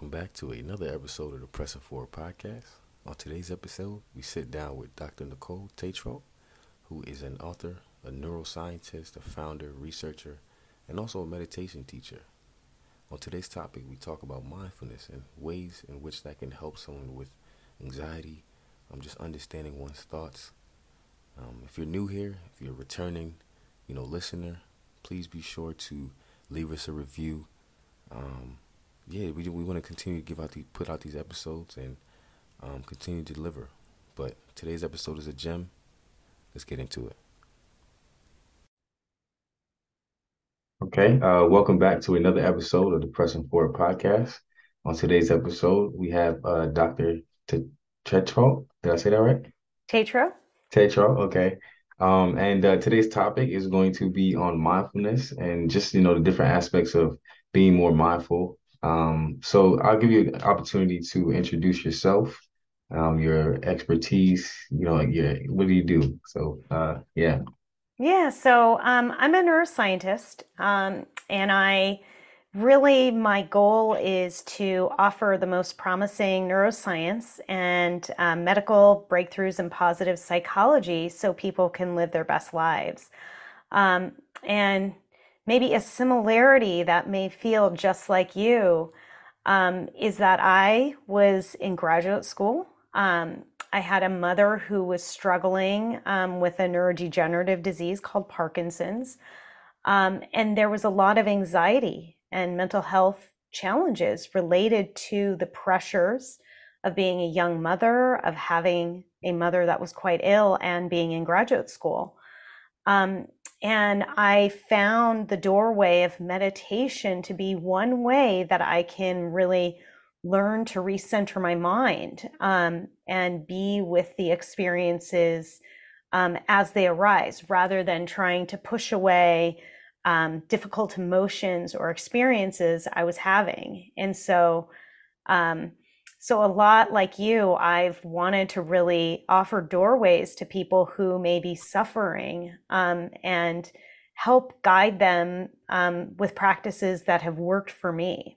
welcome back to another episode of the Pressing Forward podcast. On today's episode, we sit down with Dr. Nicole Tetreault, who is an author, a neuroscientist, a founder, researcher, and also a meditation teacher. On today's topic, we talk about mindfulness and ways in which that can help someone with anxiety, um, just understanding one's thoughts. Um, if you're new here, if you're returning, you know, listener, please be sure to leave us a review. Um, yeah, we we want to continue to give out the put out these episodes and um, continue to deliver. But today's episode is a gem. Let's get into it. Okay, uh, welcome back to another episode of the Pressing Forward podcast. On today's episode, we have uh, Dr. Tetreault. Did I say that right? Tetreault. Tetreault. Okay. Um, and uh, today's topic is going to be on mindfulness and just you know the different aspects of being more mindful um, so I'll give you an opportunity to introduce yourself, um, your expertise, you know, your what do you do? So uh, yeah. Yeah, so um, I'm a neuroscientist, um, and I really my goal is to offer the most promising neuroscience and um, medical breakthroughs in positive psychology so people can live their best lives. Um, and maybe a similarity that may feel just like you um, is that I was in graduate school. Um, I had a mother who was struggling um, with a neurodegenerative disease called Parkinson's. Um, and there was a lot of anxiety and mental health challenges related to the pressures of being a young mother, of having a mother that was quite ill, and being in graduate school. Um, and I found the doorway of meditation to be one way that I can really learn to recenter my mind um, and be with the experiences um, as they arise rather than trying to push away um, difficult emotions or experiences I was having. And so, um, so, a lot like you, I've wanted to really offer doorways to people who may be suffering um, and help guide them um, with practices that have worked for me.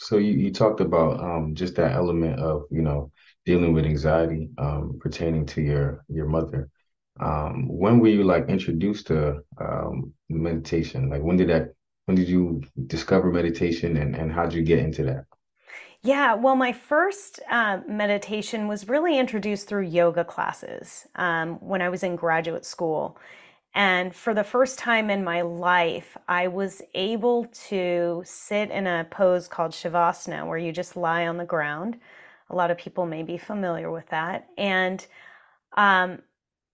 So, you, you talked about um, just that element of, you know, dealing with anxiety um, pertaining to your your mother. Um, when were you like introduced to um, meditation? Like, when did that? When did you discover meditation, and and how did you get into that? Yeah, well, my first uh, meditation was really introduced through yoga classes um, when I was in graduate school. And for the first time in my life, I was able to sit in a pose called Shavasana, where you just lie on the ground. A lot of people may be familiar with that. And, um,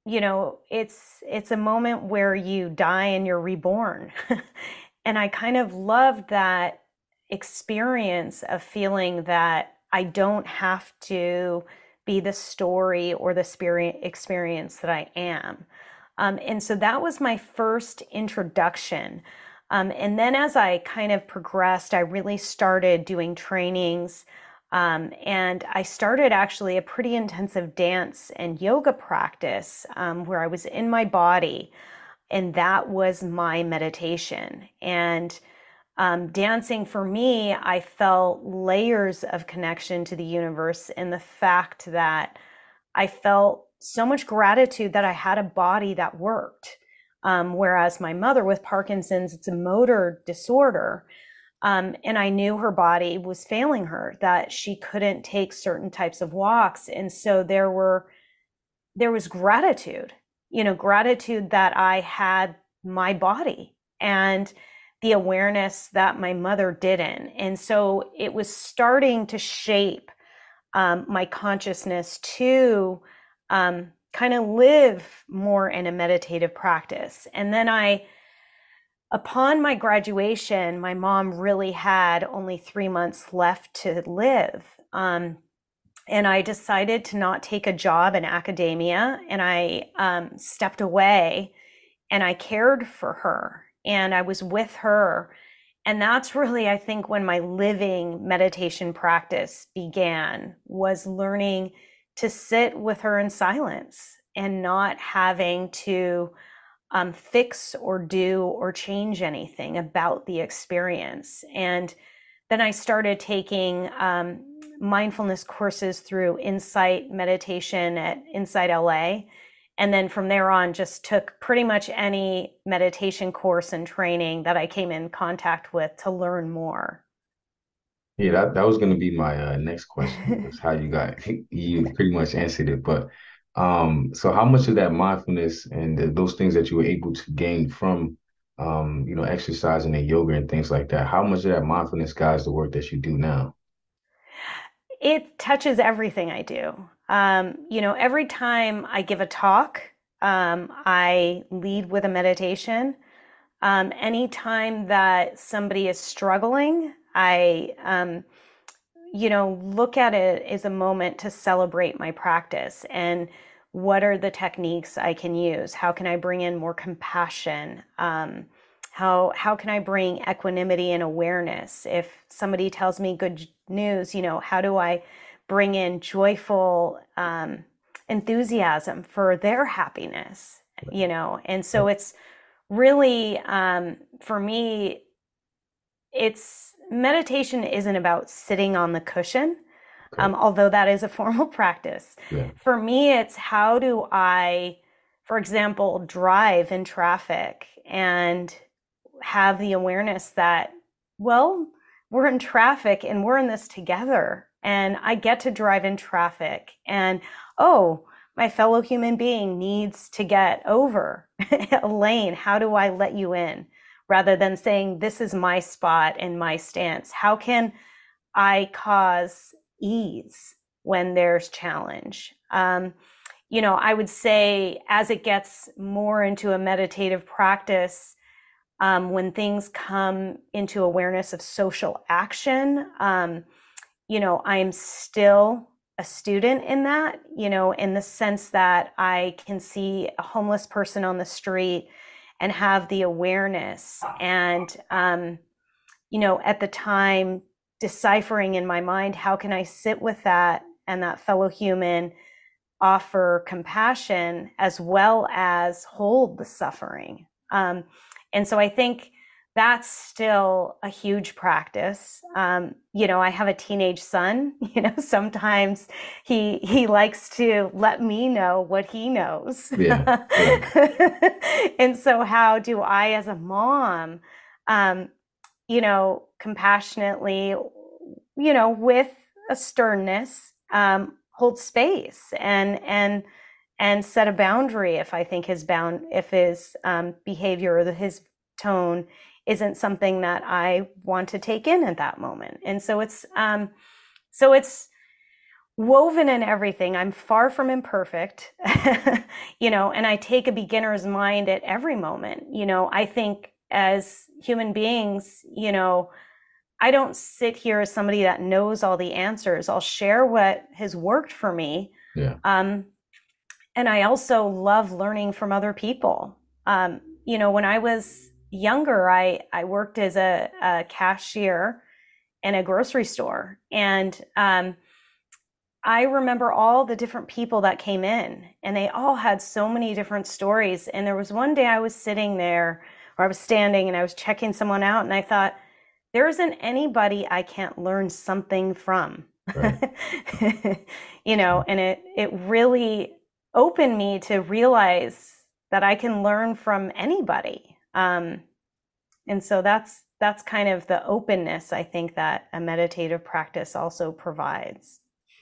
you know, it's it's a moment where you die and you're reborn. and I kind of loved that experience of feeling that I don't have to be the story or the experience that I am. Um, and so that was my first introduction. Um, and then as I kind of progressed, I really started doing trainings. Um, and I started actually a pretty intensive dance and yoga practice um, where I was in my body. And that was my meditation. And um, dancing for me, I felt layers of connection to the universe in the fact that I felt so much gratitude that I had a body that worked. Um, whereas my mother with Parkinson's, it's a motor disorder. Um, and I knew her body was failing her, that she couldn't take certain types of walks. And so there were, there was gratitude, you know, gratitude that I had my body. And the awareness that my mother didn't. And so it was starting to shape um, my consciousness to um, kind of live more in a meditative practice. And then I, upon my graduation, my mom really had only three months left to live. Um, and I decided to not take a job in academia and I um, stepped away and I cared for her and I was with her. And that's really, I think, when my living meditation practice began, was learning to sit with her in silence and not having to um, fix or do or change anything about the experience. And then I started taking um, mindfulness courses through Insight Meditation at Insight LA. And then from there on, just took pretty much any meditation course and training that I came in contact with to learn more. Yeah, that, that was going to be my uh, next question. Is how you got you pretty much answered it. But um, so how much of that mindfulness and the, those things that you were able to gain from um, you know, exercising and yoga and things like that, how much of that mindfulness guides the work that you do now? It touches everything I do. Um, you know, every time I give a talk, um, I lead with a meditation. Um, anytime that somebody is struggling, I, um, you know, look at it as a moment to celebrate my practice and what are the techniques I can use? How can I bring in more compassion? Um, how how can I bring equanimity and awareness? If somebody tells me good news, you know, how do I bring in joyful um, enthusiasm for their happiness? You know, and so it's really um, for me it's meditation isn't about sitting on the cushion um, although that is a formal practice. Yeah. for me it's how do i for example drive in traffic and have the awareness that well we're in traffic and we're in this together and i get to drive in traffic and oh my fellow human being needs to get over a lane how do i let you in rather than saying, This is my spot and my stance? How can I cause ease when there's challenge? Um, you know, I would say as it gets more into a meditative practice, um, when things come into awareness of social action, um, you know, I'm still a student in that, you know, in the sense that I can see a homeless person on the street and have the awareness and um, you know at the time deciphering in my mind how can i sit with that and that fellow human offer compassion as well as hold the suffering? Um, and so i think that's still a huge practice. Um, you know, I have a teenage son. You know, sometimes he he likes to let me know what he knows. Yeah, yeah. and so, how do I, as a mom, um, you know, compassionately, you know, with a sternness, um, hold space and and and set a boundary if I think his bound if his um, behavior or his tone isn't something that I want to take in at that moment. And so it's um so it's woven in everything. I'm far from imperfect, you know, and I take a beginner's mind at every moment. You know, I think as human beings, you know, I don't sit here as somebody that knows all the answers. I'll share what has worked for me. Yeah. Um, and I also love learning from other people. Um, you know, when I was younger, I, I worked as a, a cashier in a grocery store. And um, I remember all the different people that came in, and they all had so many different stories. And there was one day I was sitting there, or I was standing, and I was checking someone out, and I thought, there isn't anybody I can't learn something from. Right. you know, and it it really opened me to realize that I can learn from anybody. Um, and so that's that's kind of the openness I think that a meditative practice also provides.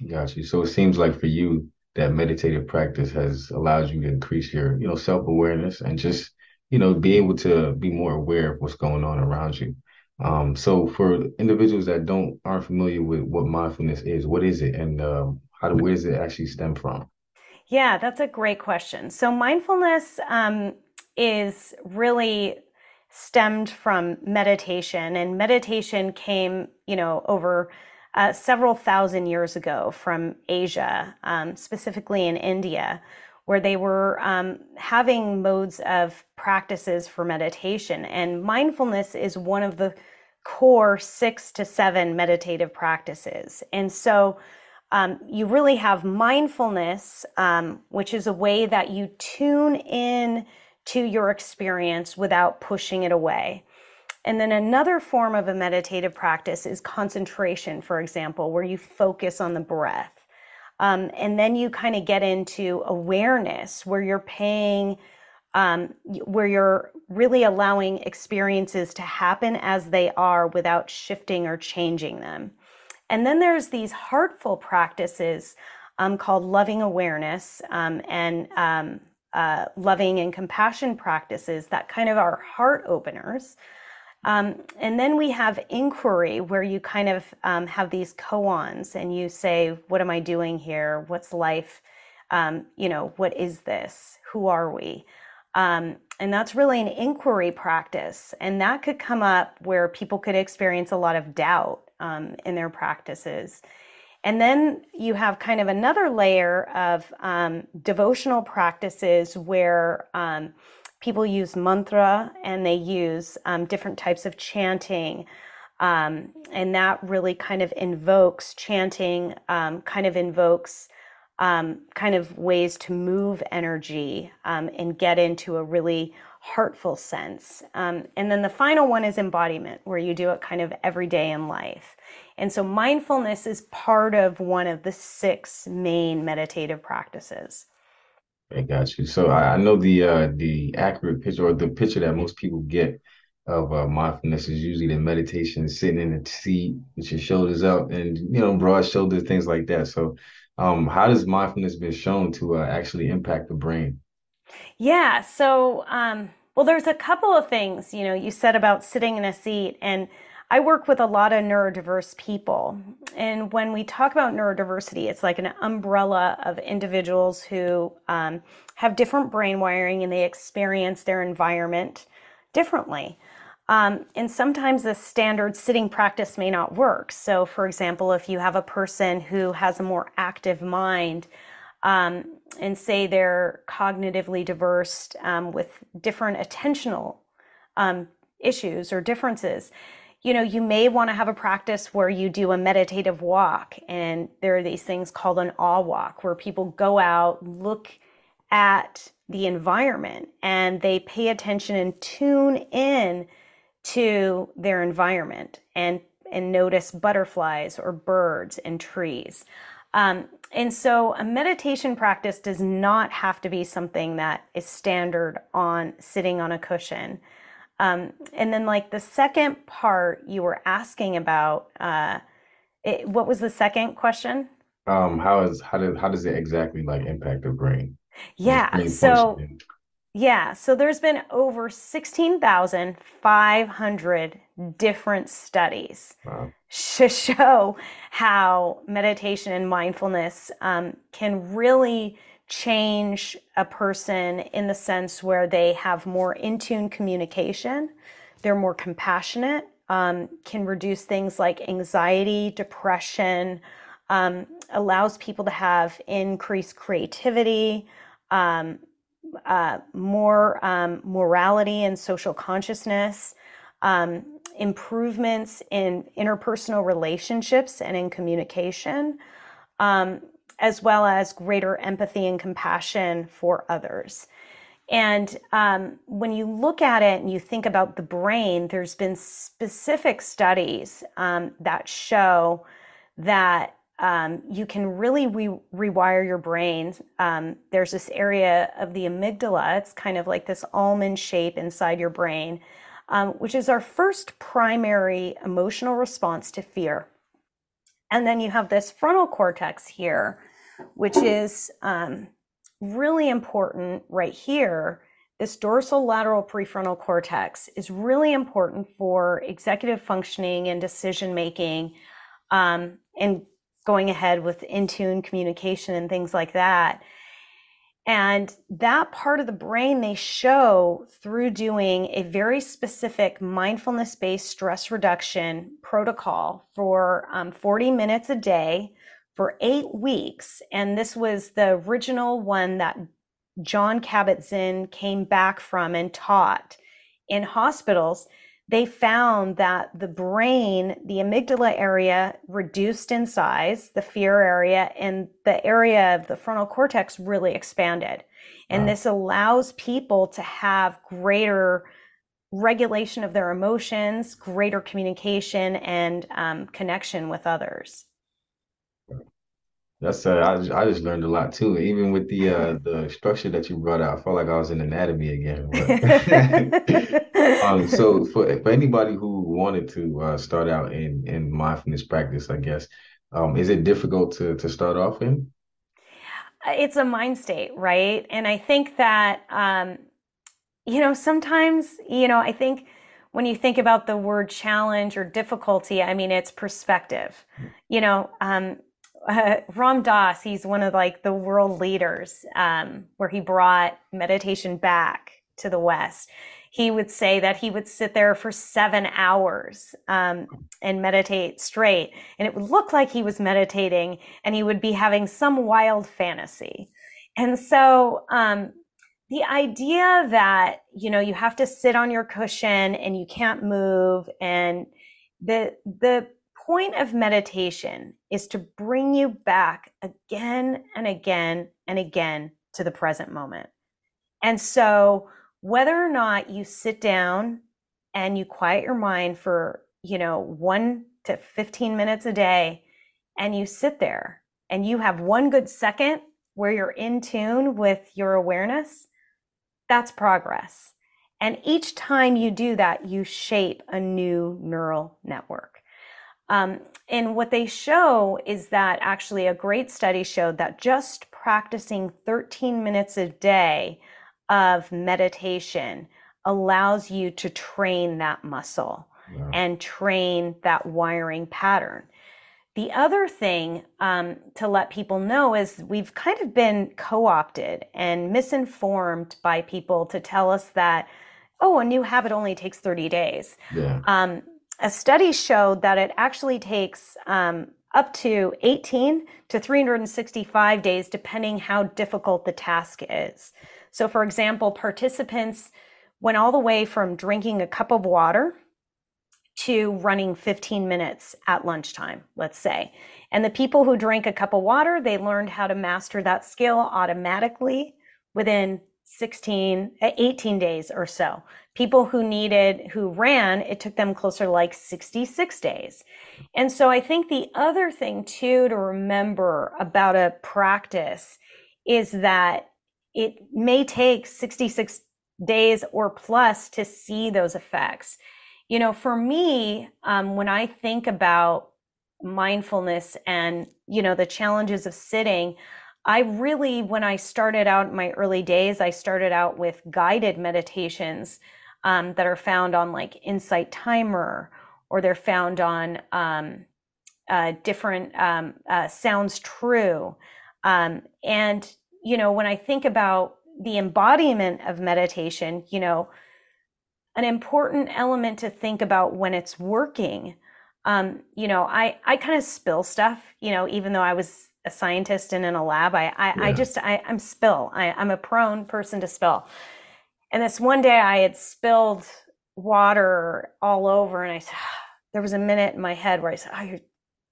Got you. So it seems like for you that meditative practice has allowed you to increase your, you know, self-awareness and just, you know, be able to be more aware of what's going on around you. Um, so for individuals that don't aren't familiar with what mindfulness is, what is it and um, how do where does it actually stem from? Yeah, that's a great question. So mindfulness um, is really stemmed from meditation, and meditation came, you know, over uh, several thousand years ago from Asia, um, specifically in India, where they were um, having modes of practices for meditation. And mindfulness is one of the core six to seven meditative practices. And so um, you really have mindfulness, um, which is a way that you tune in to your experience without pushing it away. And then another form of a meditative practice is concentration, for example, where you focus on the breath. Um, and then you kind of get into awareness, where you're paying, um, where you're really allowing experiences to happen as they are without shifting or changing them. And then there's these heartful practices um, called loving awareness um, and um, uh, loving and compassion practices that kind of are heart openers. Um, and then we have inquiry, where you kind of um, have these koans and you say, What am I doing here? What's life? Um, you know, what is this? Who are we? Um, and that's really an inquiry practice. And that could come up where people could experience a lot of doubt um, in their practices. And then you have kind of another layer of um, devotional practices where people use mantra and they use um, different types of chanting. Um, and that really kind of invokes chanting, um, kind of invokes um, kind of ways to move energy um, and get into a really heartful sense. Um, and then the final one is embodiment, where you do it kind of every day in life. And so mindfulness is part of one of the six main meditative practices. I got you. So I, I know the uh, the accurate picture or the picture that most people get of uh, mindfulness is usually the meditation, sitting in a seat with your shoulders up, and you know broad shoulders, things like that. So, um, how does mindfulness been shown to uh, actually impact the brain? Yeah. So, um, well, there's a couple of things. You know, you said about sitting in a seat, and I work with a lot of neurodiverse people. And when we talk about neurodiversity, it's like an umbrella of individuals who um, have different brain wiring and they experience their environment differently. Um, and sometimes the standard sitting practice may not work. So, for example, if you have a person who has a more active mind, um, and say they're cognitively diverse um, with different attentional um, issues or differences, you know, you may want to have a practice where you do a meditative walk. And there are these things called an awe walk where people go out, look at the environment, and they pay attention and tune in to their environment and, and notice butterflies or birds and trees. Um, and so a meditation practice does not have to be something that is standard on sitting on a cushion. Um, and then, like the second part you were asking about, uh, it, what was the second question? Um, how is how does how does it exactly like impact the brain? Yeah. Brain so yeah, so there's been over sixteen thousand five hundred different studies wow. to show how meditation and mindfulness um, can really change a person in the sense where they have more in tune communication, they're more compassionate, um, can reduce things like anxiety, depression, um, allows people to have increased creativity, um, uh, more um, morality and social consciousness. Um, improvements in interpersonal relationships and in communication, um, as well as greater empathy and compassion for others. And um, when you look at it and you think about the brain, there's been specific studies um, that show that um, you can really re- rewire your brain. Um, there's this area of the amygdala, it's kind of like this almond shape inside your brain, um, which is our first primary emotional response to fear. And then you have this frontal cortex here, which is um, really important right here. This dorsal lateral prefrontal cortex is really important for executive functioning and decision making um, and going ahead with in tune communication and things like that. And that part of the brain they show through doing a very specific mindfulness based stress reduction protocol for um, 40 minutes a day for eight weeks. And this was the original one that Jon Kabat-Zinn came back from and taught in hospitals. They found that the brain, the amygdala area reduced in size, the fear area, and the area of the frontal cortex really expanded. And wow. this allows people to have greater regulation of their emotions, greater communication, and um, connection with others. That's uh, I just, I just learned a lot too. Even with the uh, the structure that you brought out, I felt like I was in anatomy again. um, so for for anybody who wanted to uh, start out in in mindfulness practice, I guess, um, is it difficult to to start off in? It's a mind state, right? And I think that um, you know sometimes you know I think when you think about the word challenge or difficulty, I mean it's perspective. You know. Um, uh, Ram Dass, he's one of like the world leaders, um, where he brought meditation back to the West. He would say that he would sit there for seven hours um, and meditate straight, and it would look like he was meditating, and he would be having some wild fantasy. And so, um, the idea that you know you have to sit on your cushion and you can't move, and the the point of meditation is to bring you back again and again and again to the present moment. And so, whether or not you sit down and you quiet your mind for, you know, one to 15 minutes a day, and you sit there and you have one good second where you're in tune with your awareness, that's progress. And each time you do that, you shape a new neural network. Um, and what they show is that actually a great study showed that just practicing 13 minutes a day of meditation allows you to train that muscle wow. and train that wiring pattern. The other thing um, to let people know is we've kind of been co opted and misinformed by people to tell us that, oh, a new habit only takes 30 days. Yeah. Um, a study showed that it actually takes um, up to 18 to 365 days, depending how difficult the task is. So, for example, participants went all the way from drinking a cup of water to running 15 minutes at lunchtime, let's say. And the people who drank a cup of water, they learned how to master that skill automatically within 16, 18 days or so. People who needed, who ran, it took them closer to like 66 days. And so I think the other thing too to remember about a practice is that it may take 66 days or plus to see those effects. You know, for me, um, when I think about mindfulness and, you know, the challenges of sitting, I really, when I started out in my early days, I started out with guided meditations um, that are found on like Insight Timer, or they're found on um, uh, different um, uh, Sounds True. Um, and, you know, when I think about the embodiment of meditation, you know, an important element to think about when it's working. Um, you know, I, I kind of spill stuff, you know, even though I was a scientist and in a lab. I I, yeah. I just I, I'm spill. I, I'm a prone person to spill. And this one day I had spilled water all over, and I said, there was a minute in my head where I said, "Oh, you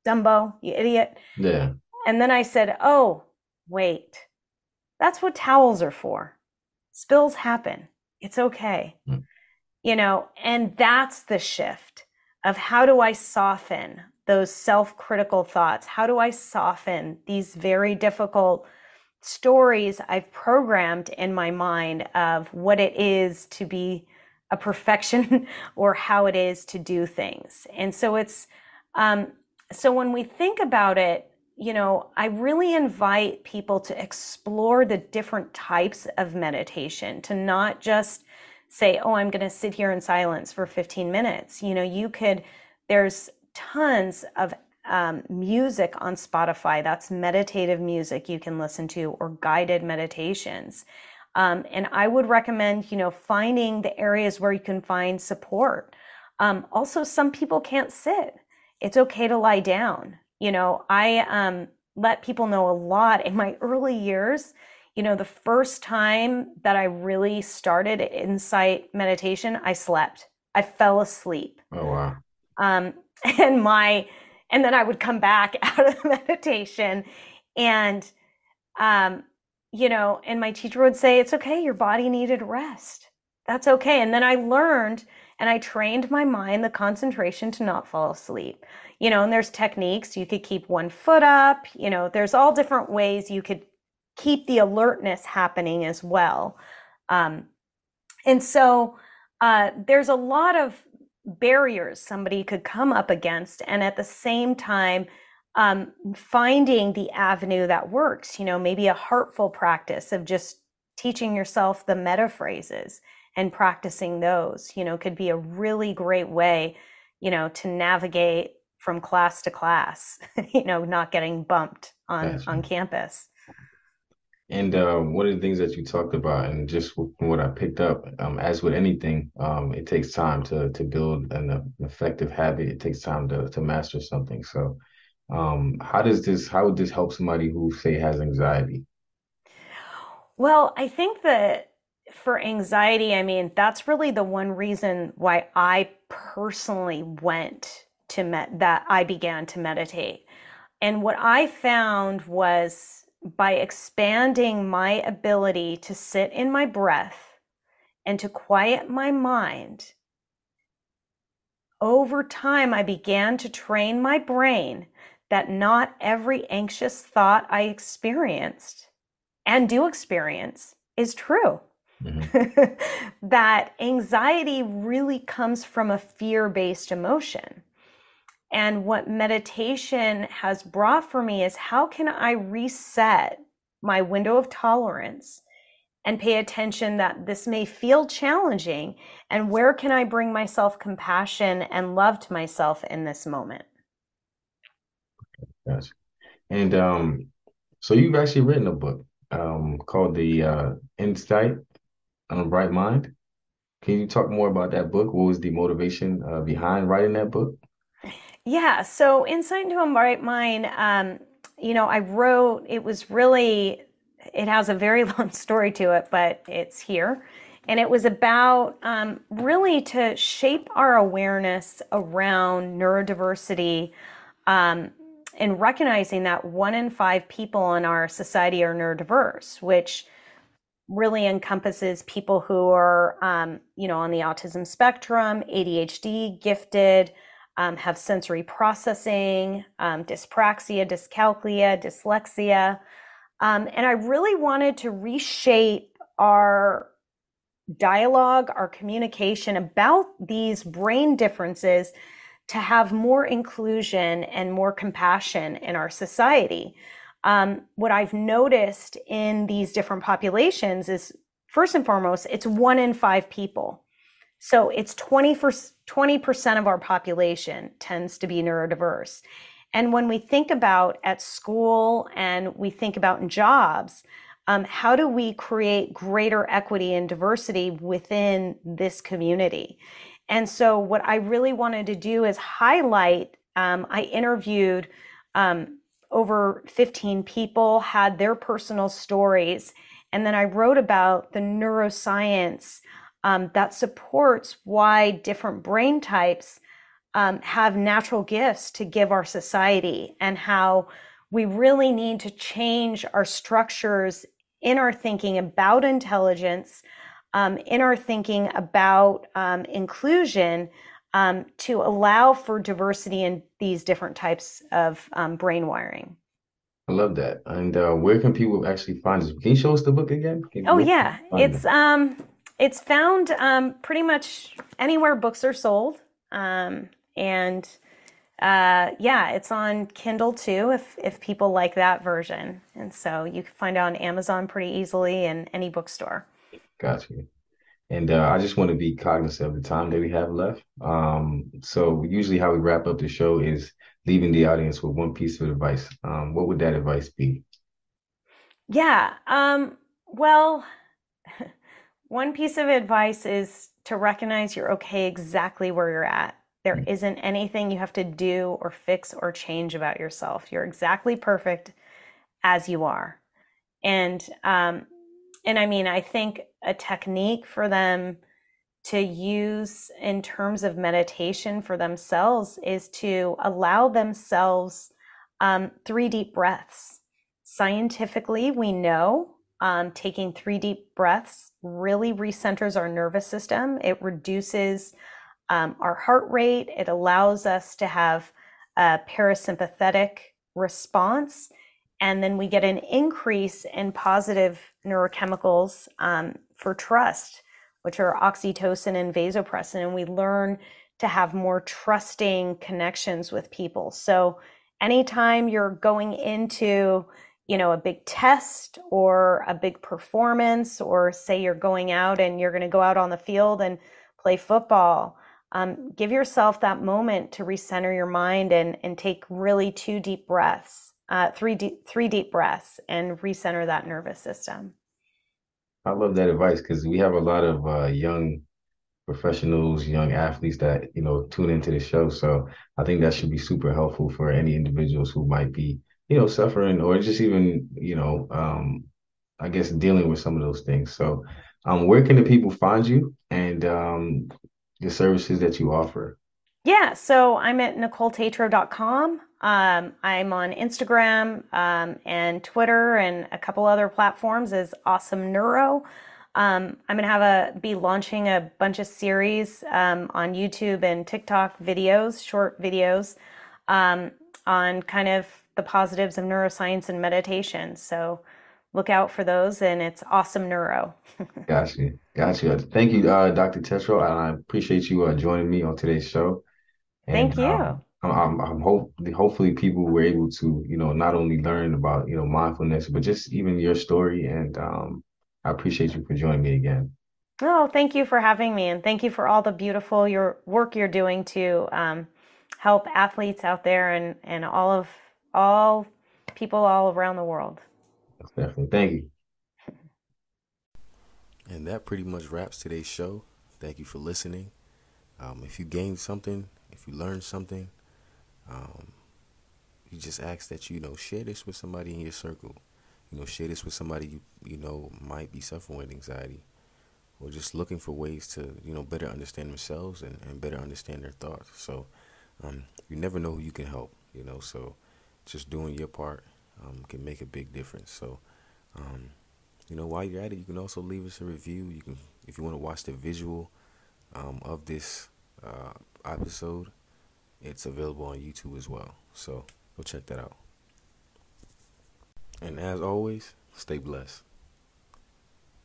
Dumbo, you idiot." Yeah. And then I said, "Oh, wait, that's what towels are for. Spills happen. It's okay." Mm. You know, and that's the shift of how do I soften those self critical thoughts? How do I soften these very difficult stories I've programmed in my mind of what it is to be a perfection or how it is to do things? And so it's, um, so when we think about it, you know, I really invite people to explore the different types of meditation, to not just say, oh, I'm going to sit here in silence for 15 minutes. You know, you could, there's tons of um, music on Spotify. That's meditative music you can listen to or guided meditations. Um, and I would recommend, you know, finding the areas where you can find support. Um, also, some people can't sit. It's okay to lie down. You know, I um, let people know a lot in my early years. You know, the first time that I really started insight meditation, I slept. I fell asleep. Oh wow. Um, and my and then I would come back out of the meditation and um you know and my teacher would say it's okay your body needed rest That's okay. And then I learned and I trained my mind, the concentration to not fall asleep. You know, and there's techniques. You could keep one foot up, you know, there's all different ways you could keep the alertness happening as well. Um, and so uh, there's a lot of barriers somebody could come up against. And at the same time, um, finding the avenue that works, you know, maybe a heartful practice of just teaching yourself the metta phrases and practicing those, you know, could be a really great way, you know, to navigate from class to class, you know, not getting bumped on gotcha. on campus. And uh, one of the things that you talked about, and just what I picked up, um, as with anything, um, it takes time to to build an, an, effective habit. It takes time to to master something. So, um, how does this? How would this help somebody who say has anxiety? Well, I think that for anxiety, I mean, that's really the one reason why I personally went to met that I began to meditate. And what I found was by expanding my ability to sit in my breath and to quiet my mind, over time I began to train my brain that not every anxious thought I experienced and do experience is true. Mm-hmm. that anxiety really comes from a fear based emotion. And what meditation has brought for me is how can I reset my window of tolerance and pay attention that this may feel challenging and where can I bring myself compassion and love to myself in this moment? Yes. And um, so you've actually written a book um, called The uh, Insight on a Bright Mind. Can you talk more about that book? What was the motivation uh, behind writing that book? Yeah, so Insight into a Bright Mind, um, you know, I wrote, it was really, it has a very long story to it, but it's here. And it was about um, really to shape our awareness around neurodiversity um, and recognizing that one in five people in our society are neurodiverse, which really encompasses people who are, um, you know, on the autism spectrum, ADHD, gifted, um, have sensory processing, um, dyspraxia, dyscalculia, dyslexia. Um, and I really wanted to reshape our dialogue, our communication about these brain differences to have more inclusion and more compassion in our society. Um, what I've noticed in these different populations is first and foremost, it's one in five people so it's 20 20% of our population tends to be neurodiverse. And when we think about at school and we think about in jobs, um, how do we create greater equity and diversity within this community? And so, what I really wanted to do is highlight. Um, I interviewed um, over 15 people, had their personal stories, and then I wrote about the neuroscience um, that supports why different brain types um, have natural gifts to give our society and how we really need to change our structures in our thinking about intelligence, um, in our thinking about um, inclusion um, to allow for diversity in these different types of um, brain wiring. I love that. And uh, where can people actually find this? Can you show us the book again? oh yeah, it's um it's found um, pretty much anywhere books are sold. Um, and uh, yeah, it's on Kindle too if, if people like that version. And so you can find it on Amazon pretty easily and any bookstore. Gotcha. And uh, I just want to be cognizant of the time that we have left. Um, so usually how we wrap up the show is leaving the audience with one piece of advice. Um, what would that advice be? Yeah. Um, well, one piece of advice is to recognize you're okay exactly where you're at. There mm. isn't anything you have to do or fix or change about yourself. You're exactly perfect as you are. And um, and I mean, I think a technique for them to use in terms of meditation for themselves is to allow themselves um, three deep breaths. Scientifically, we know um, taking three deep breaths really recenters our nervous system. It reduces um, our heart rate. It allows us to have a parasympathetic response. And then we get an increase in positive neurochemicals um, for trust, which are oxytocin and vasopressin. And we learn to have more trusting connections with people. So anytime you're going into you know a big test or a big performance or say you're going out and you're going to go out on the field and play football um, give yourself that moment to recenter your mind and and take really two deep breaths uh, three deep three deep breaths and recenter that nervous system i love that advice because we have a lot of uh, young professionals, young athletes that you know tune into the show. So I think that should be super helpful for any individuals who might be you know suffering or just even you know um, I guess dealing with some of those things. So um, where can the people find you and um, the services that you offer? Yeah, so I'm at NicoleTetreault.com. Um, I'm on Instagram um, and Twitter and a couple other platforms as Awesome Neuro. Um, I'm gonna have a be launching a bunch of series um, on YouTube and TikTok videos, short videos, um, on kind of the positives of neuroscience and meditation. So look out for those, and it's awesome neuro. gotcha, gotcha. Thank you, uh, Dr. Tetreault. And I appreciate you uh, joining me on today's show. And, Thank you. Um, I'm, I'm, I'm hope hopefully people were able to you know not only learn about you know mindfulness, but just even your story and um, I appreciate you for joining me again. Oh, thank you for having me, and thank you for all the beautiful your work you're doing to um, help athletes out there and and all of all people all around the world. Definitely, thank you. And that pretty much wraps today's show. Thank you for listening. Um, if you gained something, if you learned something, um, we just ask that you know share this with somebody in your circle you know, share this with somebody you you know might be suffering with anxiety, or just looking for ways to you know better understand themselves and, and better understand their thoughts. So, um, you never know who you can help. You know, so just doing your part um, can make a big difference. So, um, you know, while you're at it, you can also leave us a review. You can, if you want to watch the visual um, of this uh, episode, it's available on YouTube as well. So go check that out. And as always, stay blessed.